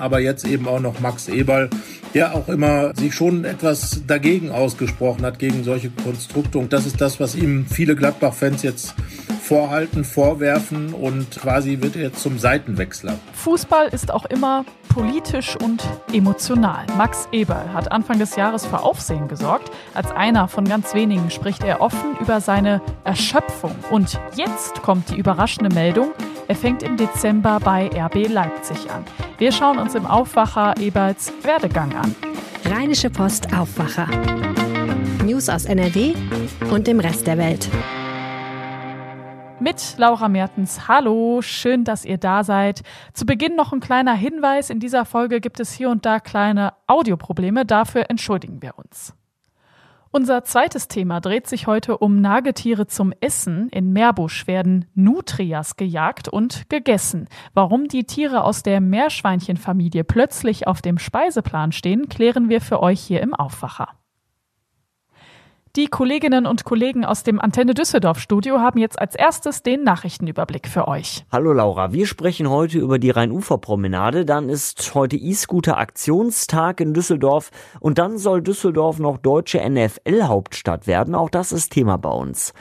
aber jetzt eben auch noch Max Eberl, der auch immer sich schon etwas dagegen ausgesprochen hat, gegen solche Konstrukte. Und das ist das, was ihm viele Gladbach-Fans jetzt vorhalten, vorwerfen und quasi wird er zum Seitenwechsler. Fußball ist auch immer politisch und emotional. Max Eberl hat Anfang des Jahres für Aufsehen gesorgt. Als einer von ganz wenigen spricht er offen über seine Erschöpfung. Und jetzt kommt die überraschende Meldung, er fängt im Dezember bei RB Leipzig an. Wir schauen uns im Aufwacher Eberls Werdegang an. Rheinische Post Aufwacher. News aus NRW und dem Rest der Welt mit Laura Mertens. Hallo, schön, dass ihr da seid. Zu Beginn noch ein kleiner Hinweis. In dieser Folge gibt es hier und da kleine Audioprobleme. Dafür entschuldigen wir uns. Unser zweites Thema dreht sich heute um Nagetiere zum Essen. In Meerbusch werden Nutrias gejagt und gegessen. Warum die Tiere aus der Meerschweinchenfamilie plötzlich auf dem Speiseplan stehen, klären wir für euch hier im Aufwacher. Die Kolleginnen und Kollegen aus dem Antenne Düsseldorf Studio haben jetzt als erstes den Nachrichtenüberblick für euch. Hallo Laura, wir sprechen heute über die Rheinuferpromenade. Dann ist heute E-Scooter Aktionstag in Düsseldorf und dann soll Düsseldorf noch deutsche NFL-Hauptstadt werden. Auch das ist Thema bei uns.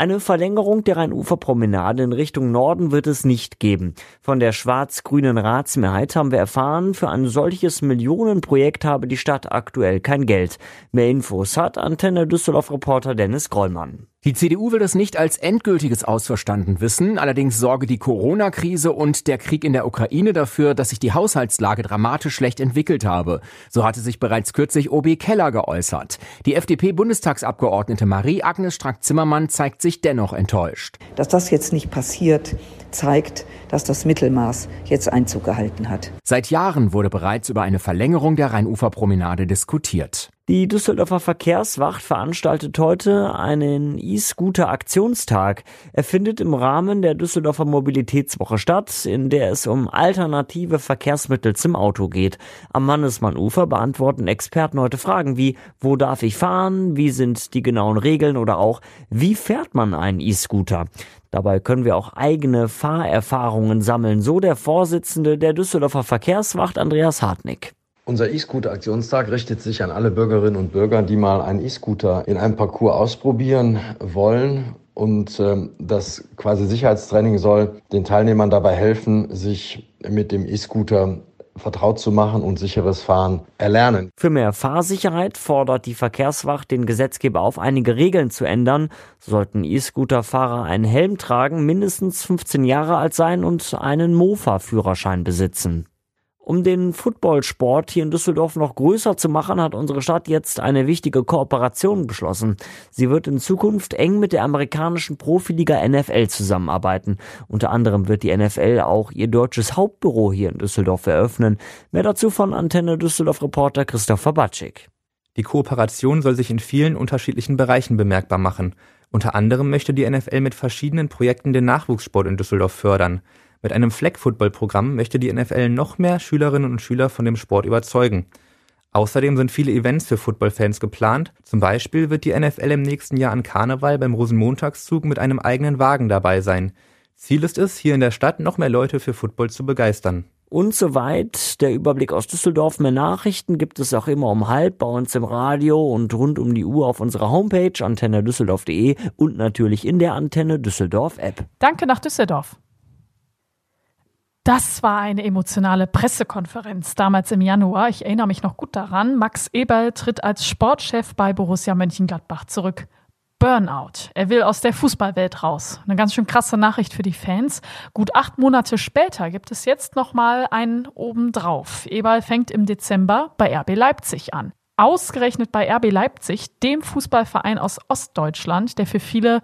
Eine Verlängerung der Rheinuferpromenade in Richtung Norden wird es nicht geben. Von der schwarz-grünen Ratsmehrheit haben wir erfahren, für ein solches Millionenprojekt habe die Stadt aktuell kein Geld. Mehr Infos hat Antenne Düsseldorf Reporter Dennis Grollmann. Die CDU will das nicht als endgültiges ausverstanden wissen. Allerdings sorge die Corona-Krise und der Krieg in der Ukraine dafür, dass sich die Haushaltslage dramatisch schlecht entwickelt habe. So hatte sich bereits kürzlich OB Keller geäußert. Die FDP-Bundestagsabgeordnete Marie-Agnes Strack-Zimmermann zeigt sich dennoch enttäuscht. Dass das jetzt nicht passiert, zeigt, dass das Mittelmaß jetzt Einzug gehalten hat. Seit Jahren wurde bereits über eine Verlängerung der Rheinuferpromenade diskutiert. Die Düsseldorfer Verkehrswacht veranstaltet heute einen E-Scooter Aktionstag. Er findet im Rahmen der Düsseldorfer Mobilitätswoche statt, in der es um alternative Verkehrsmittel zum Auto geht. Am Mannesmann-Ufer beantworten Experten heute Fragen wie, wo darf ich fahren? Wie sind die genauen Regeln? Oder auch, wie fährt man einen E-Scooter? Dabei können wir auch eigene Fahrerfahrungen sammeln, so der Vorsitzende der Düsseldorfer Verkehrswacht Andreas Hartnick. Unser E-Scooter-Aktionstag richtet sich an alle Bürgerinnen und Bürger, die mal einen E-Scooter in einem Parcours ausprobieren wollen. Und äh, das quasi Sicherheitstraining soll den Teilnehmern dabei helfen, sich mit dem E-Scooter vertraut zu machen und sicheres Fahren erlernen. Für mehr Fahrsicherheit fordert die Verkehrswacht den Gesetzgeber auf, einige Regeln zu ändern. Sollten E-Scooter-Fahrer einen Helm tragen, mindestens 15 Jahre alt sein und einen Mofa-Führerschein besitzen. Um den Footballsport hier in Düsseldorf noch größer zu machen, hat unsere Stadt jetzt eine wichtige Kooperation beschlossen. Sie wird in Zukunft eng mit der amerikanischen Profiliga NFL zusammenarbeiten. Unter anderem wird die NFL auch ihr deutsches Hauptbüro hier in Düsseldorf eröffnen. Mehr dazu von Antenne Düsseldorf Reporter Christopher Batschik. Die Kooperation soll sich in vielen unterschiedlichen Bereichen bemerkbar machen. Unter anderem möchte die NFL mit verschiedenen Projekten den Nachwuchssport in Düsseldorf fördern. Mit einem Flag-Football-Programm möchte die NFL noch mehr Schülerinnen und Schüler von dem Sport überzeugen. Außerdem sind viele Events für Football-Fans geplant. Zum Beispiel wird die NFL im nächsten Jahr an Karneval beim Rosenmontagszug mit einem eigenen Wagen dabei sein. Ziel ist es, hier in der Stadt noch mehr Leute für Football zu begeistern. Und soweit der Überblick aus Düsseldorf. Mehr Nachrichten gibt es auch immer um halb bei uns im Radio und rund um die Uhr auf unserer Homepage antennedüsseldorf.de und natürlich in der Antenne Düsseldorf App. Danke nach Düsseldorf. Das war eine emotionale Pressekonferenz damals im Januar. Ich erinnere mich noch gut daran. Max Eberl tritt als Sportchef bei Borussia Mönchengladbach zurück. Burnout. Er will aus der Fußballwelt raus. Eine ganz schön krasse Nachricht für die Fans. Gut acht Monate später gibt es jetzt noch mal einen obendrauf. Eberl fängt im Dezember bei RB Leipzig an. Ausgerechnet bei RB Leipzig, dem Fußballverein aus Ostdeutschland, der für viele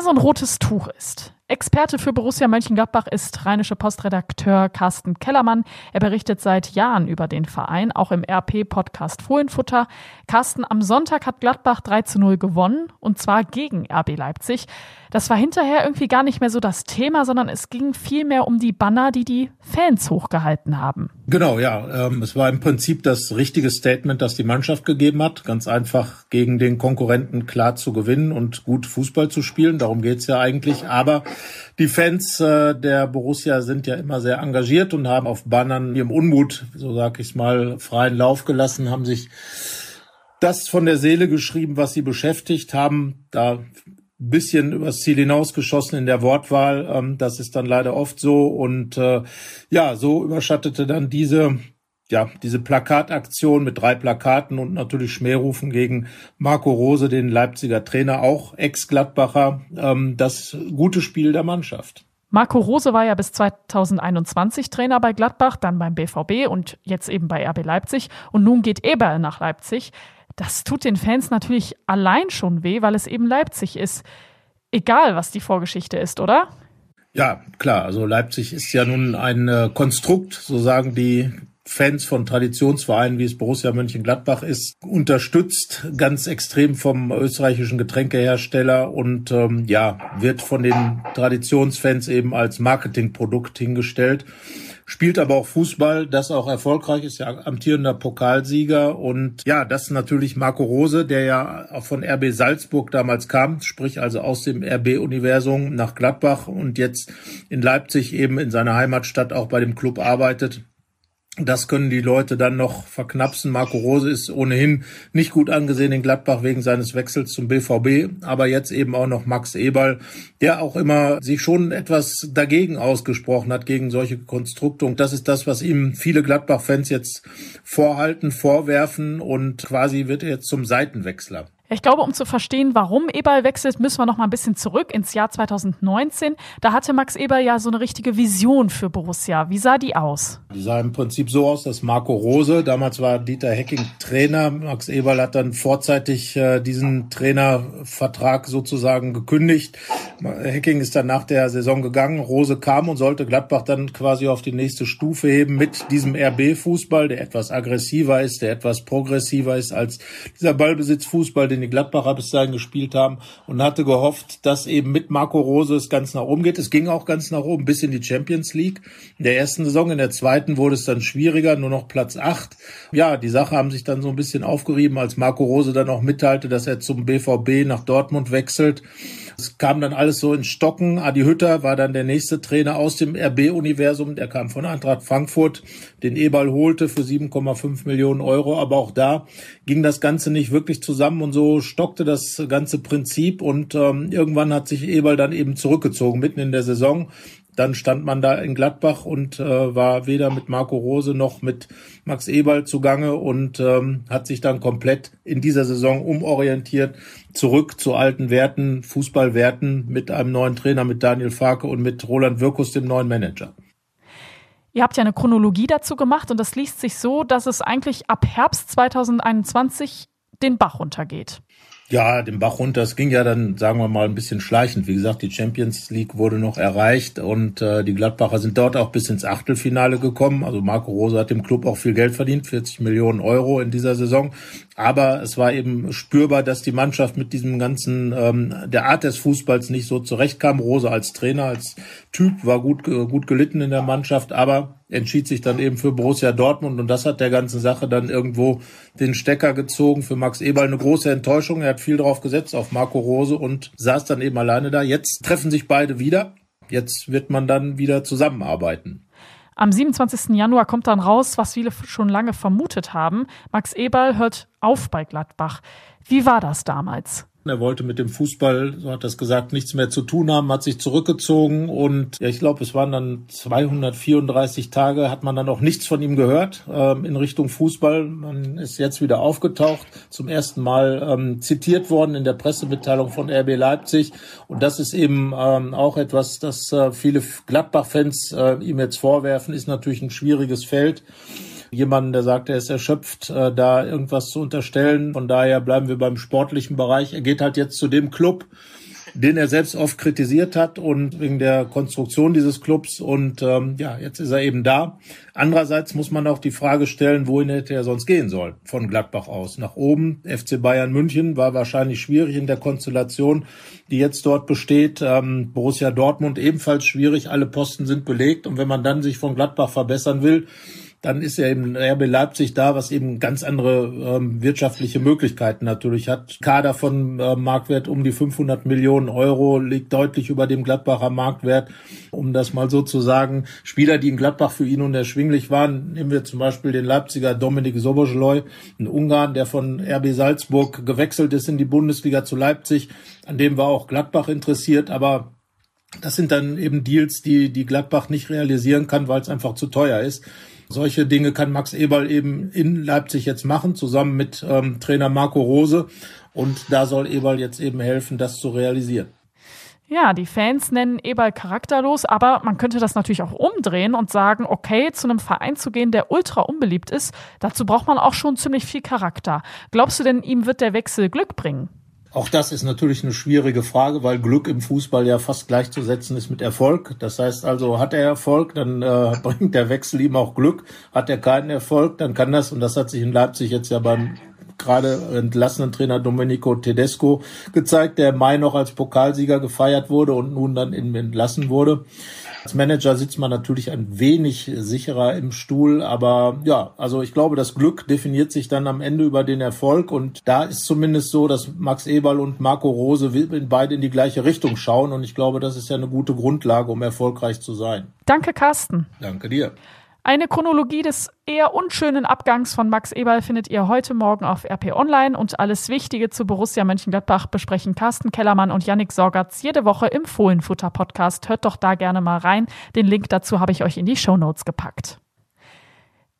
so ein rotes Tuch ist. Experte für Borussia Mönchengladbach ist Rheinische Postredakteur Carsten Kellermann. Er berichtet seit Jahren über den Verein, auch im RP-Podcast Fohlenfutter. Carsten, am Sonntag hat Gladbach 3 zu 0 gewonnen und zwar gegen RB Leipzig. Das war hinterher irgendwie gar nicht mehr so das Thema, sondern es ging vielmehr um die Banner, die die Fans hochgehalten haben. Genau, ja. Ähm, es war im Prinzip das richtige Statement, das die Mannschaft gegeben hat. Ganz einfach gegen den Konkurrenten klar zu gewinnen und gut Fußball zu spielen. Darum geht's ja eigentlich. Aber Die Fans äh, der Borussia sind ja immer sehr engagiert und haben auf Bannern ihrem Unmut, so sag ich mal, freien Lauf gelassen, haben sich das von der Seele geschrieben, was sie beschäftigt haben. Da ein bisschen übers Ziel hinausgeschossen in der Wortwahl. Ähm, das ist dann leider oft so. Und äh, ja, so überschattete dann diese ja, diese Plakataktion mit drei Plakaten und natürlich Schmährufen gegen Marco Rose, den Leipziger Trainer, auch Ex-Gladbacher, ähm, das gute Spiel der Mannschaft. Marco Rose war ja bis 2021 Trainer bei Gladbach, dann beim BVB und jetzt eben bei RB Leipzig. Und nun geht Eberl nach Leipzig. Das tut den Fans natürlich allein schon weh, weil es eben Leipzig ist. Egal, was die Vorgeschichte ist, oder? Ja, klar. Also Leipzig ist ja nun ein äh, Konstrukt, so sagen die Fans von Traditionsvereinen, wie es Borussia Mönchengladbach ist, unterstützt ganz extrem vom österreichischen Getränkehersteller und ähm, ja, wird von den Traditionsfans eben als Marketingprodukt hingestellt. Spielt aber auch Fußball, das auch erfolgreich ist, ja amtierender Pokalsieger und ja, das natürlich Marco Rose, der ja von RB Salzburg damals kam, sprich also aus dem RB-Universum nach Gladbach und jetzt in Leipzig eben in seiner Heimatstadt auch bei dem Club arbeitet das können die Leute dann noch verknapsen. Marco Rose ist ohnehin nicht gut angesehen in Gladbach wegen seines Wechsels zum BVB, aber jetzt eben auch noch Max Eberl, der auch immer sich schon etwas dagegen ausgesprochen hat, gegen solche Konstrukte. Und das ist das, was ihm viele Gladbach-Fans jetzt vorhalten, vorwerfen und quasi wird er jetzt zum Seitenwechsler. Ich glaube, um zu verstehen, warum Eberl wechselt, müssen wir noch mal ein bisschen zurück ins Jahr 2019. Da hatte Max Eberl ja so eine richtige Vision für Borussia. Wie sah die aus? Die sah im Prinzip so aus, dass Marco Rose, damals war Dieter Hecking Trainer, Max Eberl hat dann vorzeitig äh, diesen Trainervertrag sozusagen gekündigt. Hecking ist dann nach der Saison gegangen, Rose kam und sollte Gladbach dann quasi auf die nächste Stufe heben mit diesem RB-Fußball, der etwas aggressiver ist, der etwas progressiver ist als dieser Ballbesitzfußball, den die Gladbacher bis dahin gespielt haben und hatte gehofft, dass eben mit Marco Rose es ganz nach oben geht. Es ging auch ganz nach oben bis in die Champions League. In der ersten Saison, in der zweiten wurde es dann schwieriger, nur noch Platz acht. Ja, die Sache haben sich dann so ein bisschen aufgerieben, als Marco Rose dann auch mitteilte, dass er zum BVB nach Dortmund wechselt. Es kam dann alles so in Stocken. Adi Hütter war dann der nächste Trainer aus dem RB-Universum. Der kam von Eintracht Frankfurt, den Eberl holte für 7,5 Millionen Euro. Aber auch da ging das Ganze nicht wirklich zusammen und so stockte das ganze Prinzip. Und ähm, irgendwann hat sich Eberl dann eben zurückgezogen, mitten in der Saison dann stand man da in Gladbach und äh, war weder mit Marco Rose noch mit Max Eberl zugange und ähm, hat sich dann komplett in dieser Saison umorientiert, zurück zu alten Werten, Fußballwerten mit einem neuen Trainer, mit Daniel Farke und mit Roland Wirkus, dem neuen Manager. Ihr habt ja eine Chronologie dazu gemacht und das liest sich so, dass es eigentlich ab Herbst 2021 den Bach runtergeht. Ja, den Bach runter. Es ging ja dann, sagen wir mal, ein bisschen schleichend. Wie gesagt, die Champions League wurde noch erreicht und äh, die Gladbacher sind dort auch bis ins Achtelfinale gekommen. Also Marco Rose hat dem Club auch viel Geld verdient, 40 Millionen Euro in dieser Saison. Aber es war eben spürbar, dass die Mannschaft mit diesem ganzen, ähm, der Art des Fußballs nicht so zurechtkam. Rose als Trainer, als Typ war gut, gut gelitten in der Mannschaft, aber entschied sich dann eben für Borussia Dortmund und das hat der ganzen Sache dann irgendwo den Stecker gezogen. Für Max Eberl eine große Enttäuschung. Er hat viel drauf gesetzt auf Marco Rose und saß dann eben alleine da. Jetzt treffen sich beide wieder. Jetzt wird man dann wieder zusammenarbeiten. Am 27. Januar kommt dann raus, was viele schon lange vermutet haben. Max Eberl hört auf bei Gladbach. Wie war das damals? Er wollte mit dem Fußball, so hat das gesagt, nichts mehr zu tun haben, hat sich zurückgezogen und ja, ich glaube, es waren dann 234 Tage, hat man dann auch nichts von ihm gehört ähm, in Richtung Fußball. Man ist jetzt wieder aufgetaucht, zum ersten Mal ähm, zitiert worden in der Pressemitteilung von RB Leipzig und das ist eben ähm, auch etwas, das äh, viele Gladbach-Fans äh, ihm jetzt vorwerfen, ist natürlich ein schwieriges Feld jemanden, der sagt, er ist erschöpft, äh, da irgendwas zu unterstellen. Von daher bleiben wir beim sportlichen Bereich. Er geht halt jetzt zu dem Club, den er selbst oft kritisiert hat und wegen der Konstruktion dieses Clubs. Und ähm, ja, jetzt ist er eben da. Andererseits muss man auch die Frage stellen, wohin hätte er sonst gehen sollen von Gladbach aus. Nach oben, FC Bayern München war wahrscheinlich schwierig in der Konstellation, die jetzt dort besteht. Ähm, Borussia Dortmund ebenfalls schwierig, alle Posten sind belegt. Und wenn man dann sich von Gladbach verbessern will, dann ist ja eben RB Leipzig da, was eben ganz andere ähm, wirtschaftliche Möglichkeiten natürlich hat. Kader von äh, Marktwert um die 500 Millionen Euro liegt deutlich über dem Gladbacher Marktwert. Um das mal so zu sagen, Spieler, die in Gladbach für ihn unerschwinglich waren, nehmen wir zum Beispiel den Leipziger Dominik Soboschloi, ein Ungarn, der von RB Salzburg gewechselt ist in die Bundesliga zu Leipzig, an dem war auch Gladbach interessiert, aber das sind dann eben Deals, die, die Gladbach nicht realisieren kann, weil es einfach zu teuer ist. Solche Dinge kann Max Eberl eben in Leipzig jetzt machen, zusammen mit ähm, Trainer Marco Rose. Und da soll Eberl jetzt eben helfen, das zu realisieren. Ja, die Fans nennen Eberl charakterlos, aber man könnte das natürlich auch umdrehen und sagen, okay, zu einem Verein zu gehen, der ultra unbeliebt ist, dazu braucht man auch schon ziemlich viel Charakter. Glaubst du denn, ihm wird der Wechsel Glück bringen? Auch das ist natürlich eine schwierige Frage, weil Glück im Fußball ja fast gleichzusetzen ist mit Erfolg. Das heißt also, hat er Erfolg, dann äh, bringt der Wechsel ihm auch Glück. Hat er keinen Erfolg, dann kann das, und das hat sich in Leipzig jetzt ja beim gerade entlassenen Trainer Domenico Tedesco gezeigt, der im Mai noch als Pokalsieger gefeiert wurde und nun dann entlassen wurde. Als Manager sitzt man natürlich ein wenig sicherer im Stuhl, aber ja, also ich glaube, das Glück definiert sich dann am Ende über den Erfolg und da ist zumindest so, dass Max Eberl und Marco Rose beide in die gleiche Richtung schauen und ich glaube, das ist ja eine gute Grundlage, um erfolgreich zu sein. Danke, Carsten. Danke dir. Eine Chronologie des eher unschönen Abgangs von Max Eberl findet ihr heute Morgen auf RP Online und alles Wichtige zu Borussia Mönchengladbach besprechen Carsten Kellermann und Yannick Sorgatz jede Woche im Fohlenfutter Podcast. Hört doch da gerne mal rein. Den Link dazu habe ich euch in die Show Notes gepackt.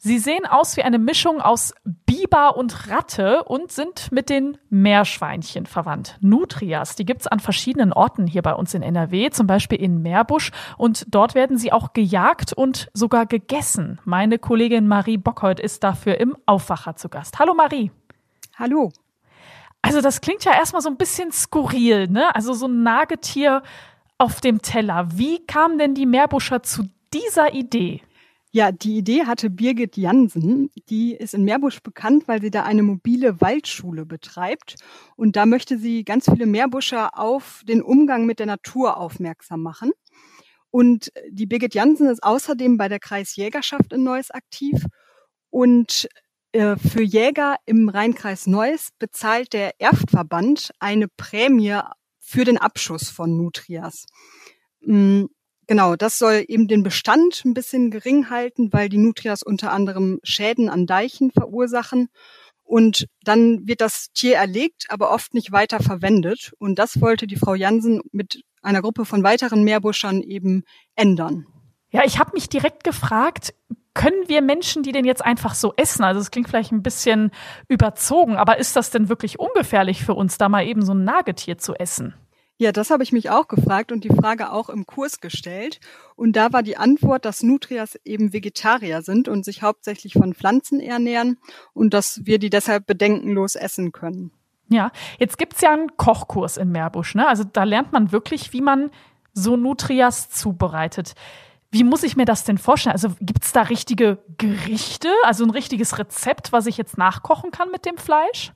Sie sehen aus wie eine Mischung aus Biber und Ratte und sind mit den Meerschweinchen verwandt. Nutrias, die gibt's an verschiedenen Orten hier bei uns in NRW, zum Beispiel in Meerbusch. Und dort werden sie auch gejagt und sogar gegessen. Meine Kollegin Marie Bockhold ist dafür im Aufwacher zu Gast. Hallo Marie. Hallo. Also das klingt ja erstmal so ein bisschen skurril, ne? Also so ein Nagetier auf dem Teller. Wie kamen denn die Meerbuscher zu dieser Idee? Ja, die Idee hatte Birgit Jansen. Die ist in Meerbusch bekannt, weil sie da eine mobile Waldschule betreibt. Und da möchte sie ganz viele Meerbuscher auf den Umgang mit der Natur aufmerksam machen. Und die Birgit Jansen ist außerdem bei der Kreisjägerschaft in Neuss aktiv. Und äh, für Jäger im Rheinkreis Neuss bezahlt der Erftverband eine Prämie für den Abschuss von Nutrias. Genau, das soll eben den Bestand ein bisschen gering halten, weil die Nutrias unter anderem Schäden an Deichen verursachen. Und dann wird das Tier erlegt, aber oft nicht weiter verwendet. Und das wollte die Frau Jansen mit einer Gruppe von weiteren Meerbuschern eben ändern. Ja, ich habe mich direkt gefragt, können wir Menschen die denn jetzt einfach so essen? Also es klingt vielleicht ein bisschen überzogen, aber ist das denn wirklich ungefährlich für uns, da mal eben so ein Nagetier zu essen? Ja, das habe ich mich auch gefragt und die Frage auch im Kurs gestellt. Und da war die Antwort, dass Nutrias eben Vegetarier sind und sich hauptsächlich von Pflanzen ernähren und dass wir die deshalb bedenkenlos essen können. Ja, jetzt gibt's ja einen Kochkurs in Meerbusch. Ne? Also da lernt man wirklich, wie man so Nutrias zubereitet. Wie muss ich mir das denn vorstellen? Also gibt's da richtige Gerichte, also ein richtiges Rezept, was ich jetzt nachkochen kann mit dem Fleisch?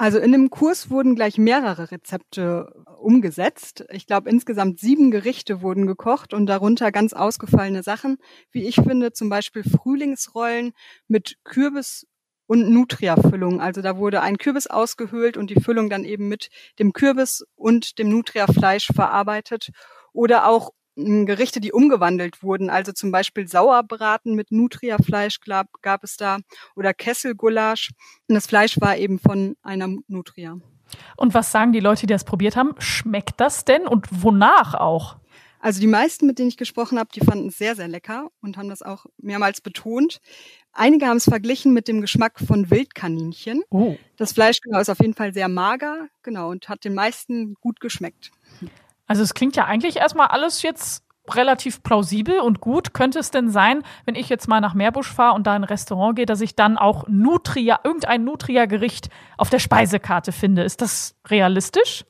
Also in dem Kurs wurden gleich mehrere Rezepte umgesetzt. Ich glaube, insgesamt sieben Gerichte wurden gekocht und darunter ganz ausgefallene Sachen, wie ich finde, zum Beispiel Frühlingsrollen mit Kürbis und Nutria-Füllung. Also da wurde ein Kürbis ausgehöhlt und die Füllung dann eben mit dem Kürbis und dem Nutria-Fleisch verarbeitet. Oder auch Gerichte, die umgewandelt wurden, also zum Beispiel Sauerbraten mit Nutria-Fleisch gab, gab es da oder Kesselgulasch. Und das Fleisch war eben von einer Nutria. Und was sagen die Leute, die das probiert haben? Schmeckt das denn und wonach auch? Also die meisten, mit denen ich gesprochen habe, die fanden es sehr, sehr lecker und haben das auch mehrmals betont. Einige haben es verglichen mit dem Geschmack von Wildkaninchen. Oh. Das Fleisch genau, ist auf jeden Fall sehr mager, genau, und hat den meisten gut geschmeckt. Also es klingt ja eigentlich erstmal alles jetzt relativ plausibel und gut. Könnte es denn sein, wenn ich jetzt mal nach Meerbusch fahre und da in ein Restaurant gehe, dass ich dann auch Nutria, irgendein Nutria-Gericht auf der Speisekarte finde? Ist das realistisch?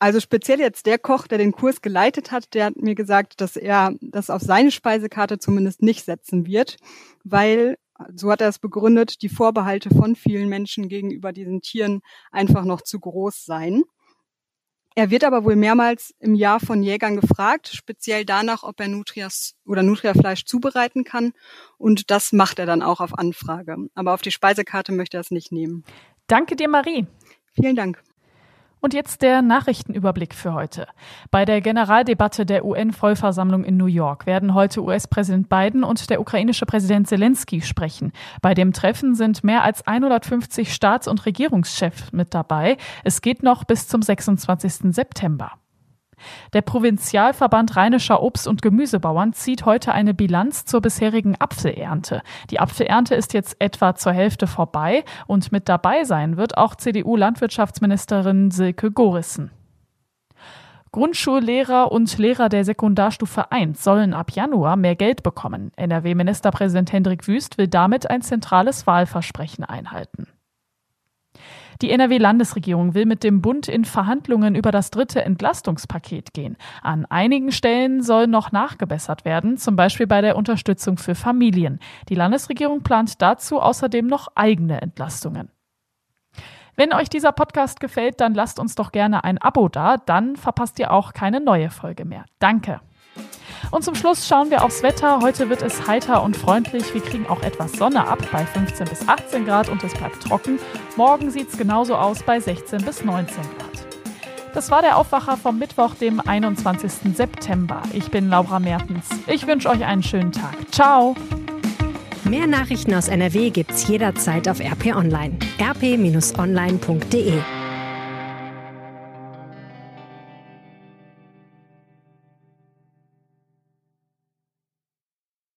Also speziell jetzt der Koch, der den Kurs geleitet hat, der hat mir gesagt, dass er das auf seine Speisekarte zumindest nicht setzen wird, weil, so hat er es begründet, die Vorbehalte von vielen Menschen gegenüber diesen Tieren einfach noch zu groß seien. Er wird aber wohl mehrmals im Jahr von Jägern gefragt, speziell danach, ob er Nutrias oder Nutriafleisch zubereiten kann. Und das macht er dann auch auf Anfrage. Aber auf die Speisekarte möchte er es nicht nehmen. Danke dir, Marie. Vielen Dank. Und jetzt der Nachrichtenüberblick für heute. Bei der Generaldebatte der UN-Vollversammlung in New York werden heute US-Präsident Biden und der ukrainische Präsident Zelensky sprechen. Bei dem Treffen sind mehr als 150 Staats- und Regierungschefs mit dabei. Es geht noch bis zum 26. September. Der Provinzialverband Rheinischer Obst- und Gemüsebauern zieht heute eine Bilanz zur bisherigen Apfelernte. Die Apfelernte ist jetzt etwa zur Hälfte vorbei und mit dabei sein wird auch CDU-Landwirtschaftsministerin Silke Gorissen. Grundschullehrer und Lehrer der Sekundarstufe 1 sollen ab Januar mehr Geld bekommen. NRW-Ministerpräsident Hendrik Wüst will damit ein zentrales Wahlversprechen einhalten. Die NRW-Landesregierung will mit dem Bund in Verhandlungen über das dritte Entlastungspaket gehen. An einigen Stellen soll noch nachgebessert werden, zum Beispiel bei der Unterstützung für Familien. Die Landesregierung plant dazu außerdem noch eigene Entlastungen. Wenn euch dieser Podcast gefällt, dann lasst uns doch gerne ein Abo da, dann verpasst ihr auch keine neue Folge mehr. Danke. Und zum Schluss schauen wir aufs Wetter. Heute wird es heiter und freundlich. Wir kriegen auch etwas Sonne ab bei 15 bis 18 Grad und es bleibt trocken. Morgen sieht es genauso aus bei 16 bis 19 Grad. Das war der Aufwacher vom Mittwoch, dem 21. September. Ich bin Laura Mertens. Ich wünsche euch einen schönen Tag. Ciao. Mehr Nachrichten aus NRW gibt's jederzeit auf RP Online. rp-online.de